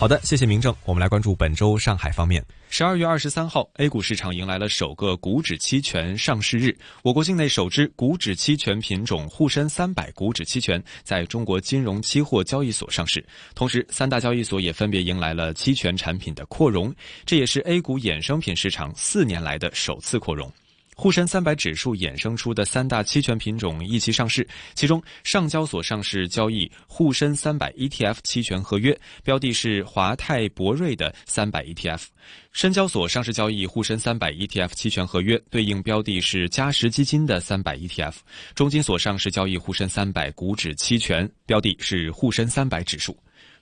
好的，谢谢明正。我们来关注本周上海方面。十二月二十三号，A 股市场迎来了首个股指期权上市日。我国境内首支股指期权品种沪深三百股指期权在中国金融期货交易所上市，同时三大交易所也分别迎来了期权产品的扩容，这也是 A 股衍生品市场四年来的首次扩容。沪深三百指数衍生出的三大期权品种一齐上市，其中上交所上市交易沪深三百 ETF 期权合约，标的是华泰博瑞的三百 ETF；深交所上市交易沪深三百 ETF 期权合约，对应标的是嘉实基金的三百 ETF；中金所上市交易沪深三百股指期权，标的是沪深三百指数。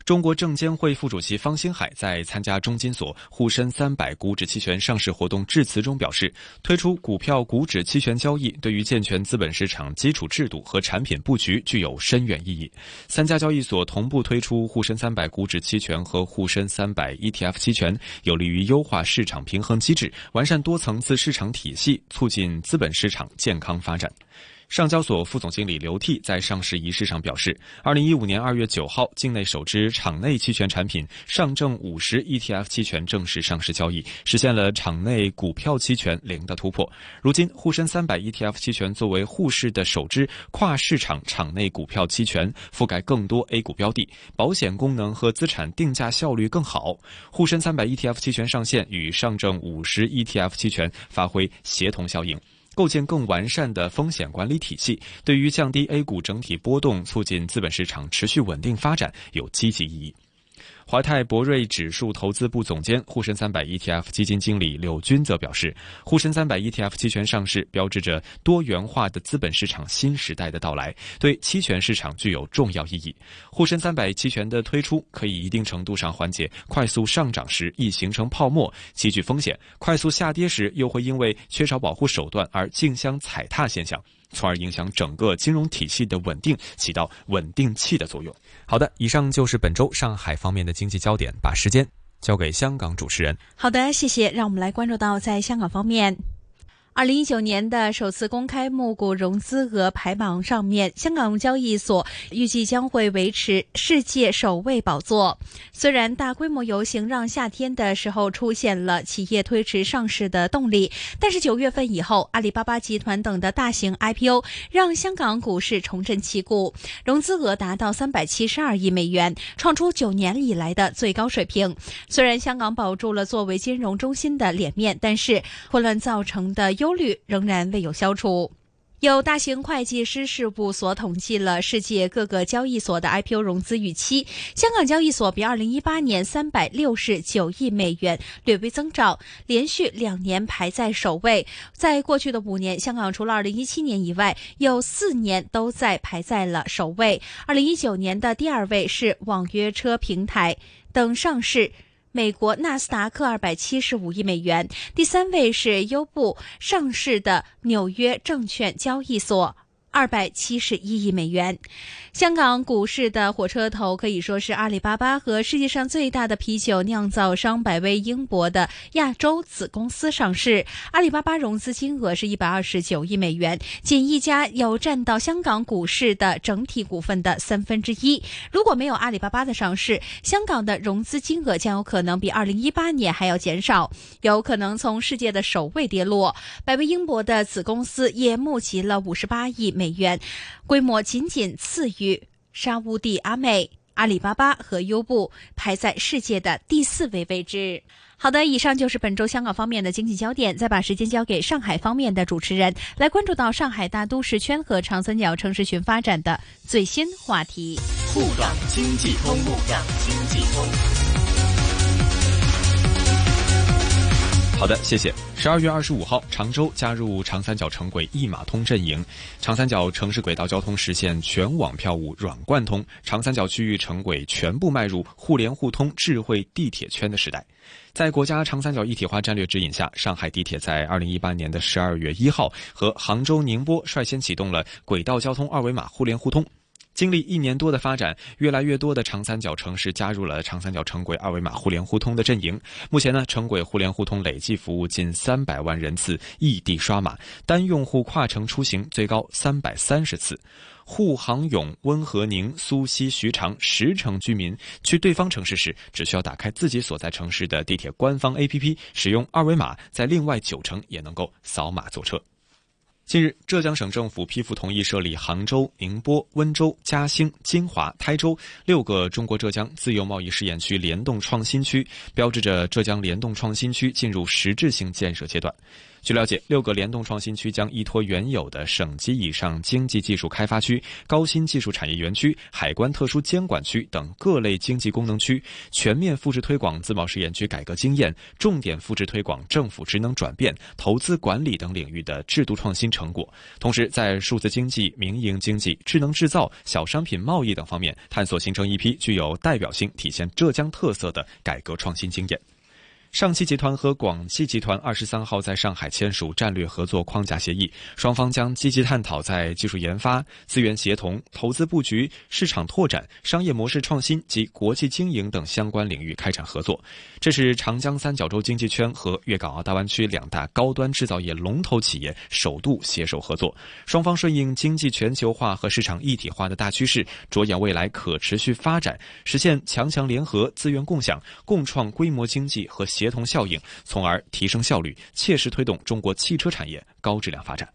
中国证监会副主席方星海在参加中金所沪深三百股指期权上市活动致辞中表示，推出股票股指期权交易对于健全资本市场基础制度和产品布局具有深远意义。三家交易所同步推出沪深三百股指期权和沪深三百 ETF 期权，有利于优化市场平衡机制，完善多层次市场体系，促进资本市场健康发展。上交所副总经理刘替在上市仪式上表示，二零一五年二月九号，境内首支场内期权产品上证五十 ETF 期权正式上市交易，实现了场内股票期权零的突破。如今，沪深三百 ETF 期权作为沪市的首支跨市场场内股票期权，覆盖更多 A 股标的，保险功能和资产定价效率更好。沪深三百 ETF 期权上线与上证五十 ETF 期权发挥协同效应。构建更完善的风险管理体系，对于降低 A 股整体波动、促进资本市场持续稳定发展有积极意义。华泰博瑞指数投资部总监、沪深三百 ETF 基金经理柳军则表示，沪深三百 ETF 期权上市标志着多元化的资本市场新时代的到来，对期权市场具有重要意义。沪深三百期权的推出，可以一定程度上缓解快速上涨时易形成泡沫、极具风险；快速下跌时又会因为缺少保护手段而竞相踩踏现象。从而影响整个金融体系的稳定，起到稳定器的作用。好的，以上就是本周上海方面的经济焦点，把时间交给香港主持人。好的，谢谢。让我们来关注到在香港方面。二零一九年的首次公开募股融资额排榜上面，香港交易所预计将会维持世界首位宝座。虽然大规模游行让夏天的时候出现了企业推迟上市的动力，但是九月份以后，阿里巴巴集团等的大型 IPO 让香港股市重振旗鼓，融资额达到三百七十二亿美元，创出九年以来的最高水平。虽然香港保住了作为金融中心的脸面，但是混乱造成的忧。虑仍然未有消除。有大型会计师事务所统计了世界各个交易所的 IPO 融资预期，香港交易所比2018年369亿美元略微增长，连续两年排在首位。在过去的五年，香港除了2017年以外，有四年都在排在了首位。2019年的第二位是网约车平台等上市。美国纳斯达克二百七十五亿美元，第三位是优步上市的纽约证券交易所。二百七十一亿美元，香港股市的火车头可以说是阿里巴巴和世界上最大的啤酒酿造商百威英博的亚洲子公司上市。阿里巴巴融资金额是一百二十九亿美元，仅一家有占到香港股市的整体股份的三分之一。如果没有阿里巴巴的上市，香港的融资金额将有可能比二零一八年还要减少，有可能从世界的首位跌落。百威英博的子公司也募集了五十八亿美。元规模仅仅次于沙乌地阿美阿里巴巴和优步排在世界的第四位位置。好的，以上就是本周香港方面的经济焦点。再把时间交给上海方面的主持人，来关注到上海大都市圈和长三角城市群发展的最新话题。沪港经济通，沪港经济通。好的，谢谢。十二月二十五号，常州加入长三角城轨一码通阵营，长三角城市轨道交通实现全网票务软贯通，长三角区域城轨全部迈入互联互通智慧地铁圈的时代。在国家长三角一体化战略指引下，上海地铁在二零一八年的十二月一号和杭州、宁波率先启动了轨道交通二维码互联互通。经历一年多的发展，越来越多的长三角城市加入了长三角城轨二维码互联互通的阵营。目前呢，城轨互联互通累计服务近三百万人次异地刷码，单用户跨城出行最高三百三十次。沪杭甬温和宁苏锡徐长十城居民去对方城市时，只需要打开自己所在城市的地铁官方 APP，使用二维码，在另外九城也能够扫码坐车。近日，浙江省政府批复同意设立杭州、宁波、温州、嘉兴、金华、台州六个中国浙江自由贸易试验区联动创新区，标志着浙江联动创新区进入实质性建设阶段。据了解，六个联动创新区将依托原有的省级以上经济技术开发区、高新技术产业园区、海关特殊监管区等各类经济功能区，全面复制推广自贸试验区改革经验，重点复制推广政府职能转变、投资管理等领域的制度创新成果。同时，在数字经济、民营经济、智能制造、小商品贸易等方面，探索形成一批具有代表性、体现浙江特色的改革创新经验。上汽集团和广汽集团二十三号在上海签署战略合作框架协议，双方将积极探讨在技术研发、资源协同、投资布局、市场拓展、商业模式创新及国际经营等相关领域开展合作。这是长江三角洲经济圈和粤港澳大湾区两大高端制造业龙头企业首度携手合作。双方顺应经济全球化和市场一体化的大趋势，着眼未来可持续发展，实现强强联合、资源共享、共创规模经济和。协协同效应，从而提升效率，切实推动中国汽车产业高质量发展。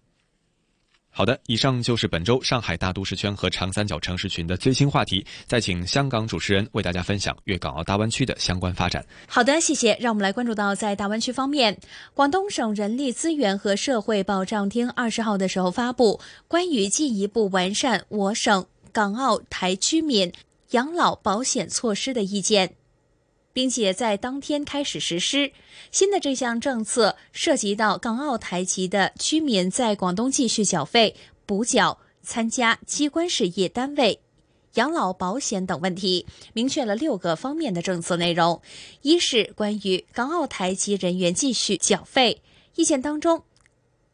好的，以上就是本周上海大都市圈和长三角城市群的最新话题。再请香港主持人为大家分享粤港澳大湾区的相关发展。好的，谢谢。让我们来关注到在大湾区方面，广东省人力资源和社会保障厅二十号的时候发布关于进一步完善我省港澳台居民养老保险措施的意见。并且在当天开始实施新的这项政策，涉及到港澳台籍的居民在广东继续缴费、补缴、参加机关事业单位养老保险等问题，明确了六个方面的政策内容。一是关于港澳台籍人员继续缴费，意见当中。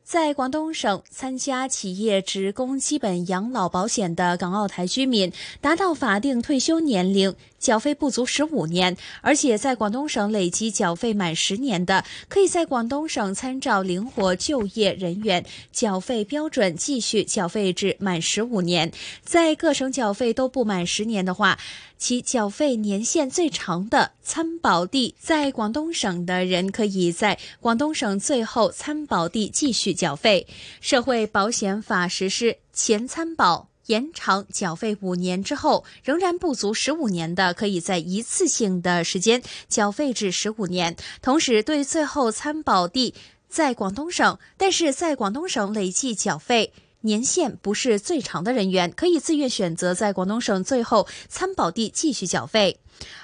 在广东省参加企业职工基本养老保险的港澳台居民，达到法定退休年龄缴费不足十五年，而且在广东省累计缴费满十年的，可以在广东省参照灵活就业人员缴费标准继续缴费至满十五年。在各省缴费都不满十年的话，其缴费年限最长的参保地在广东省的人，可以在广东省最后参保地继续缴费。社会保险法实施前参保延长缴费五年之后，仍然不足十五年的，可以在一次性的时间缴费至十五年。同时，对最后参保地在广东省，但是在广东省累计缴费。年限不是最长的人员可以自愿选择在广东省最后参保地继续缴费。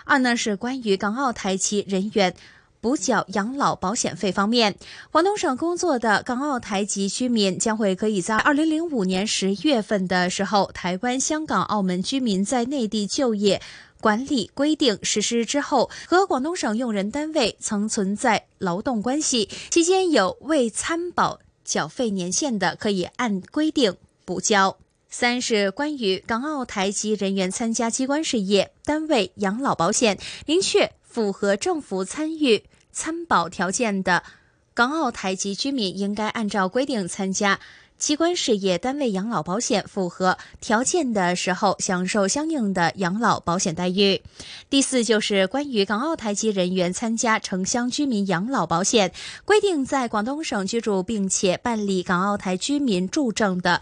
二呢是关于港澳台籍人员补缴养老保险费方面，广东省工作的港澳台籍居民将会可以在二零零五年十月份的时候，台湾、香港、澳门居民在内地就业管理规定实施之后，和广东省用人单位曾存在劳动关系期间有未参保。缴费年限的可以按规定补交。三是关于港澳台籍人员参加机关事业单位养老保险，明确符合政府参与参保条件的港澳台籍居民应该按照规定参加。机关事业单位养老保险符合条件的时候，享受相应的养老保险待遇。第四就是关于港澳台籍人员参加城乡居民养老保险，规定在广东省居住并且办理港澳台居民住证的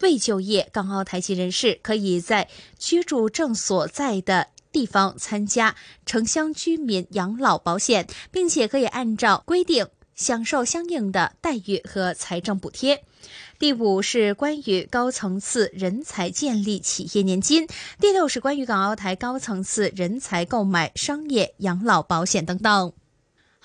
未就业港澳台籍人士可以在居住证所在的地方参加城乡居民养老保险，并且可以按照规定享受相应的待遇和财政补贴。第五是关于高层次人才建立企业年金，第六是关于港澳台高层次人才购买商业养老保险等等。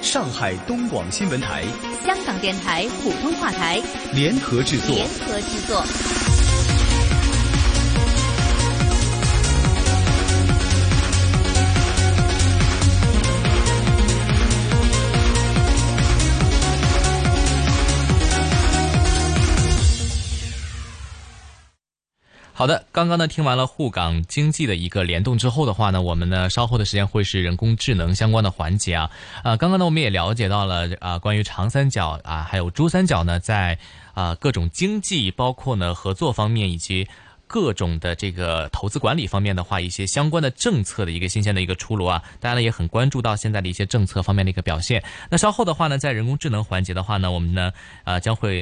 上海东广新闻台、香港电台普通话台联合制作。联合制作。好的，刚刚呢听完了沪港经济的一个联动之后的话呢，我们呢稍后的时间会是人工智能相关的环节啊。啊，刚刚呢我们也了解到了啊，关于长三角啊，还有珠三角呢，在啊各种经济包括呢合作方面以及。各种的这个投资管理方面的话，一些相关的政策的一个新鲜的一个出炉啊，大家呢也很关注到现在的一些政策方面的一个表现。那稍后的话呢，在人工智能环节的话呢，我们呢呃将会